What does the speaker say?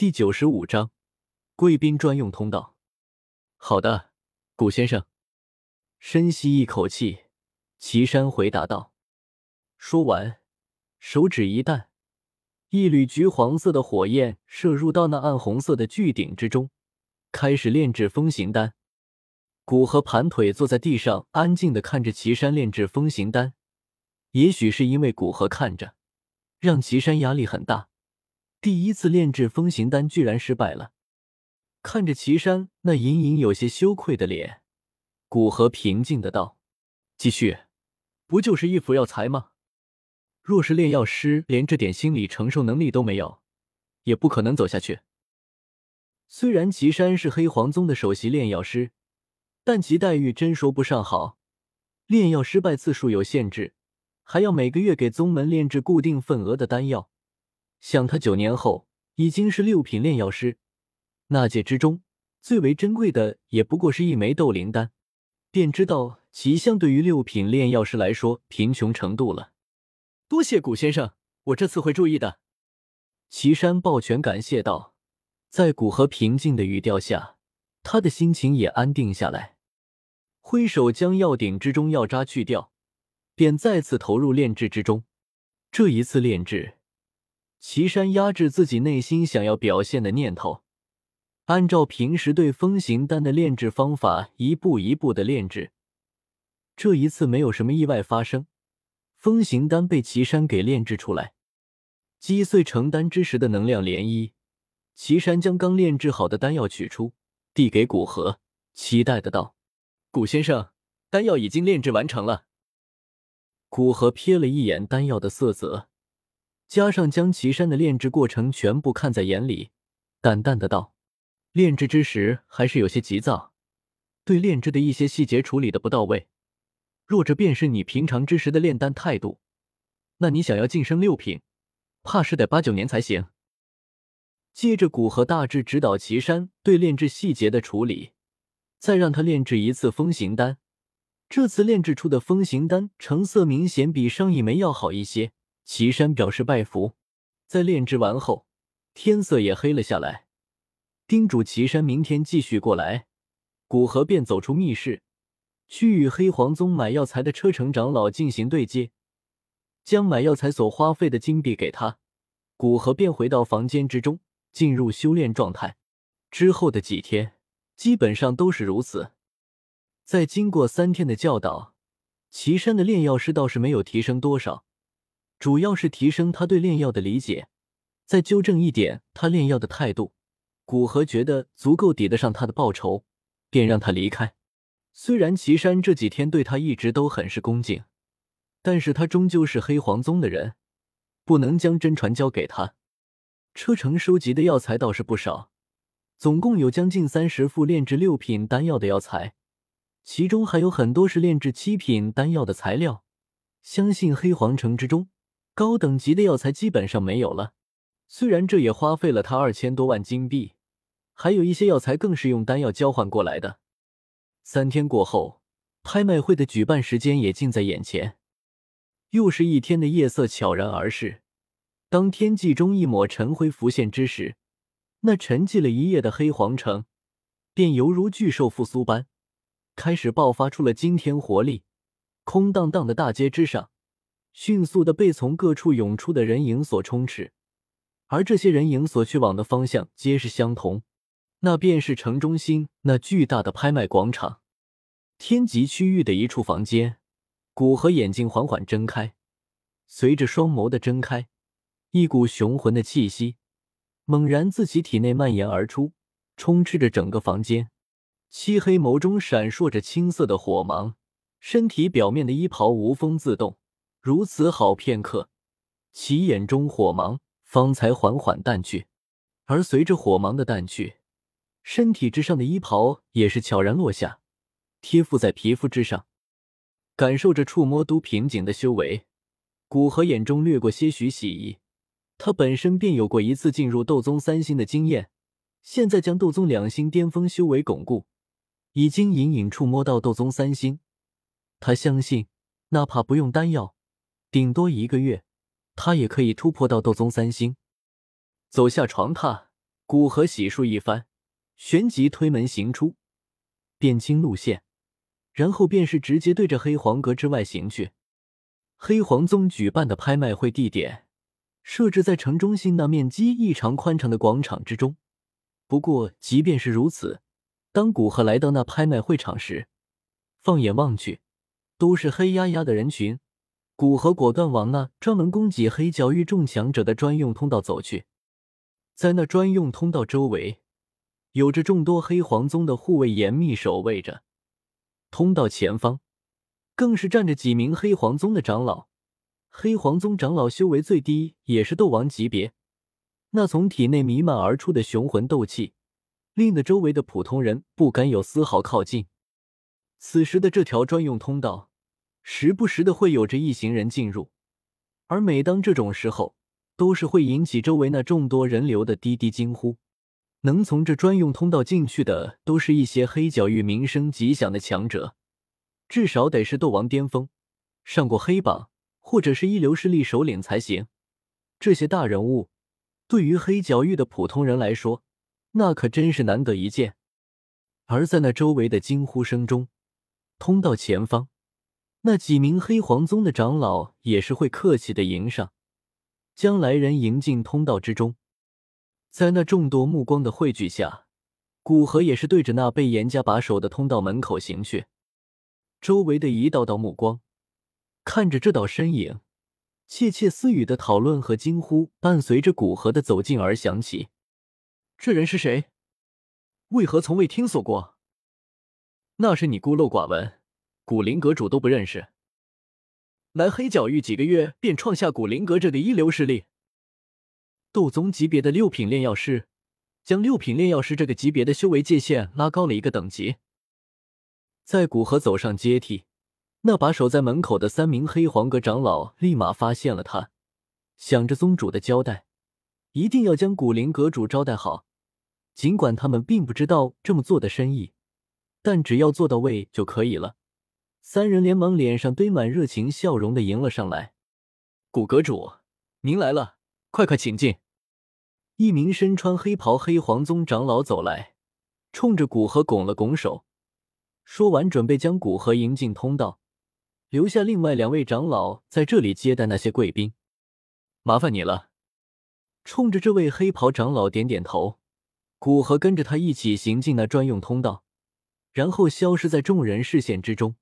第九十五章贵宾专用通道。好的，古先生。深吸一口气，岐山回答道。说完，手指一弹，一缕橘黄色的火焰射入到那暗红色的巨鼎之中，开始炼制风行丹。古河盘腿坐在地上，安静的看着岐山炼制风行丹。也许是因为古河看着，让岐山压力很大。第一次炼制风行丹居然失败了。看着岐山那隐隐有些羞愧的脸，古河平静的道：“继续，不就是一副药材吗？若是炼药师连这点心理承受能力都没有，也不可能走下去。”虽然岐山是黑黄宗的首席炼药师，但其待遇真说不上好。炼药失败次数有限制，还要每个月给宗门炼制固定份额的丹药。想他九年后已经是六品炼药师，那界之中最为珍贵的也不过是一枚斗灵丹，便知道其相对于六品炼药师来说贫穷程度了。多谢古先生，我这次会注意的。岐山抱拳感谢道，在古河平静的语调下，他的心情也安定下来，挥手将药鼎之中药渣去掉，便再次投入炼制之中。这一次炼制。岐山压制自己内心想要表现的念头，按照平时对风行丹的炼制方法一步一步的炼制。这一次没有什么意外发生，风行丹被岐山给炼制出来，击碎成丹之时的能量涟漪。岐山将刚炼制好的丹药取出，递给古河，期待的道：“古先生，丹药已经炼制完成了。”古河瞥了一眼丹药的色泽。加上将岐山的炼制过程全部看在眼里，淡淡的道：“炼制之时还是有些急躁，对炼制的一些细节处理的不到位。若这便是你平常之时的炼丹态度，那你想要晋升六品，怕是得八九年才行。”接着，古河大致指导岐山对炼制细节的处理，再让他炼制一次风行丹。这次炼制出的风行丹成色明显比上一枚要好一些。岐山表示拜服，在炼制完后，天色也黑了下来，叮嘱岐山明天继续过来。古河便走出密室，去与黑黄宗买药材的车城长老进行对接，将买药材所花费的金币给他。古河便回到房间之中，进入修炼状态。之后的几天，基本上都是如此。在经过三天的教导，岐山的炼药师倒是没有提升多少。主要是提升他对炼药的理解，再纠正一点他炼药的态度。古河觉得足够抵得上他的报酬，便让他离开。虽然岐山这几天对他一直都很是恭敬，但是他终究是黑黄宗的人，不能将真传交给他。车城收集的药材倒是不少，总共有将近三十副炼制六品丹药的药材，其中还有很多是炼制七品丹药的材料。相信黑黄城之中。高等级的药材基本上没有了，虽然这也花费了他二千多万金币，还有一些药材更是用丹药交换过来的。三天过后，拍卖会的举办时间也近在眼前，又是一天的夜色悄然而逝。当天际中一抹晨辉浮现之时，那沉寂了一夜的黑皇城，便犹如巨兽复苏般，开始爆发出了惊天活力。空荡荡的大街之上。迅速的被从各处涌出的人影所充斥，而这些人影所去往的方向皆是相同，那便是城中心那巨大的拍卖广场。天极区域的一处房间，古河眼睛缓缓睁开，随着双眸的睁开，一股雄浑的气息猛然自其体内蔓延而出，充斥着整个房间。漆黑眸中闪烁着青色的火芒，身体表面的衣袍无风自动。如此好片刻，其眼中火芒方才缓缓淡去，而随着火芒的淡去，身体之上的衣袍也是悄然落下，贴附在皮肤之上。感受着触摸都瓶颈的修为，古河眼中掠过些许喜意。他本身便有过一次进入斗宗三星的经验，现在将斗宗两星巅峰修为巩固，已经隐隐触摸到斗宗三星。他相信，哪怕不用丹药。顶多一个月，他也可以突破到斗宗三星。走下床榻，古河洗漱一番，旋即推门行出，辨清路线，然后便是直接对着黑黄阁之外行去。黑黄宗举办的拍卖会地点设置在城中心那面积异常宽敞的广场之中。不过，即便是如此，当古河来到那拍卖会场时，放眼望去，都是黑压压的人群。古河果断往那专门供给黑角域中强者的专用通道走去。在那专用通道周围，有着众多黑黄宗的护卫严密守卫着。通道前方，更是站着几名黑黄宗的长老。黑黄宗长老修为最低也是斗王级别，那从体内弥漫而出的雄浑斗气，令得周围的普通人不敢有丝毫靠近。此时的这条专用通道，时不时的会有着一行人进入，而每当这种时候，都是会引起周围那众多人流的滴滴惊呼。能从这专用通道进去的，都是一些黑角域名声极响的强者，至少得是斗王巅峰，上过黑榜，或者是一流势力首领才行。这些大人物，对于黑角域的普通人来说，那可真是难得一见。而在那周围的惊呼声中，通道前方，那几名黑黄宗的长老也是会客气的迎上。将来人迎进通道之中，在那众多目光的汇聚下，古河也是对着那被严加把守的通道门口行去。周围的一道道目光看着这道身影，窃窃私语的讨论和惊呼伴随着古河的走近而响起。这人是谁？为何从未听说过？那是你孤陋寡闻，古灵阁主都不认识。来黑角域几个月，便创下古灵阁这个一流实力，斗宗级别的六品炼药师，将六品炼药师这个级别的修为界限拉高了一个等级。在古河走上阶梯，那把守在门口的三名黑黄阁长老立马发现了他，想着宗主的交代，一定要将古灵阁主招待好。尽管他们并不知道这么做的深意，但只要做到位就可以了。三人连忙脸上堆满热情笑容的迎了上来。古阁主，您来了，快快请进。一名身穿黑袍黑黄宗长老走来，冲着古河拱了拱手，说完准备将古河迎进通道，留下另外两位长老在这里接待那些贵宾。麻烦你了。冲着这位黑袍长老点点头，古河跟着他一起行进那专用通道，然后消失在众人视线之中。